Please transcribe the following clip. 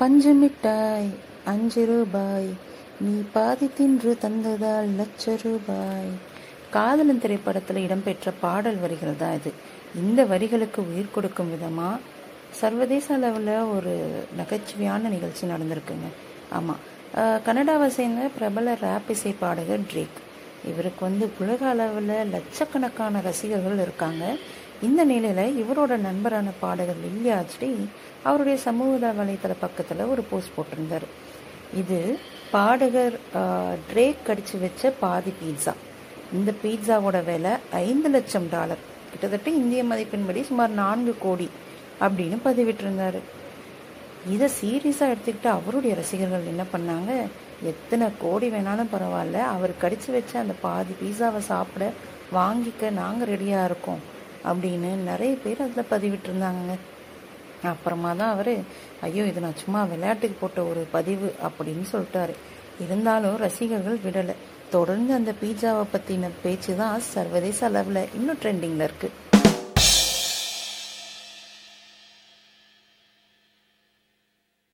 பஞ்சு மிட்டாய் அஞ்சு ரூபாய். நீ பாதி தின்று தந்ததால் லட்ச ரூபாய். காதலன் திரைப்படத்தில் இடம்பெற்ற பாடல் வரிகள் தான் இது. இந்த வரிகளுக்கு உயிர் கொடுக்கும் விதமாக சர்வதேச அளவில் ஒரு நகைச்சுவையான நிகழ்ச்சி நடந்திருக்குங்க. ஆமாம் கனடாவை சேர்ந்த பிரபல ரேப் இசை பாடகர் ட்ரேக். இவருக்கு வந்து உலக அளவில் லட்சக்கணக்கான ரசிகர்கள் இருக்காங்க. இந்த நிலையில் இவரோட நண்பரான பாடகர் லில்லியாஜ்டி அவருடைய சமூக வலைத்தள பக்கத்தில் ஒரு போஸ்ட் போட்டிருந்தார். இது பாடகர் ட்ரேக் கடிச்சு வச்ச பாதி பீட்சா இந்த பீட்சாவோட விலை ஐந்து லட்சம் டாலர். கிட்டத்தட்ட இந்திய மதிப்பின்படி சுமார் நான்கு கோடி அப்படின்னு பதிவிட்டிருந்தார். இதை சீரியஸாக எடுத்துக்கிட்டு அவருடைய ரசிகர்கள் என்ன பண்ணாங்க? எத்தனை கோடி வேணாலும் பரவாயில்ல அவர் கடிச்சு வச்ச அந்த பாதி பீஸாவை சாப்பிட வாங்கிக்க நாங்கள் ரெடியாக இருக்கோம். அப்படின்னு நிறைய பேர் அதில் பதிவிட்டிருந்தாங்க அப்புறமா தான் அவர் ஐயோ இது நான் சும்மா விளையாட்டுக்கு போட்ட ஒரு பதிவு அப்படின்னு சொல்லிட்டாரு. இருந்தாலும் ரசிகர்கள் விடலை. தொடர்ந்து அந்த பீட்சாவை பற்றின பேச்சு தான் சர்வதேச அளவில் இன்னும் ட்ரெண்டிங்கில் இருக்குது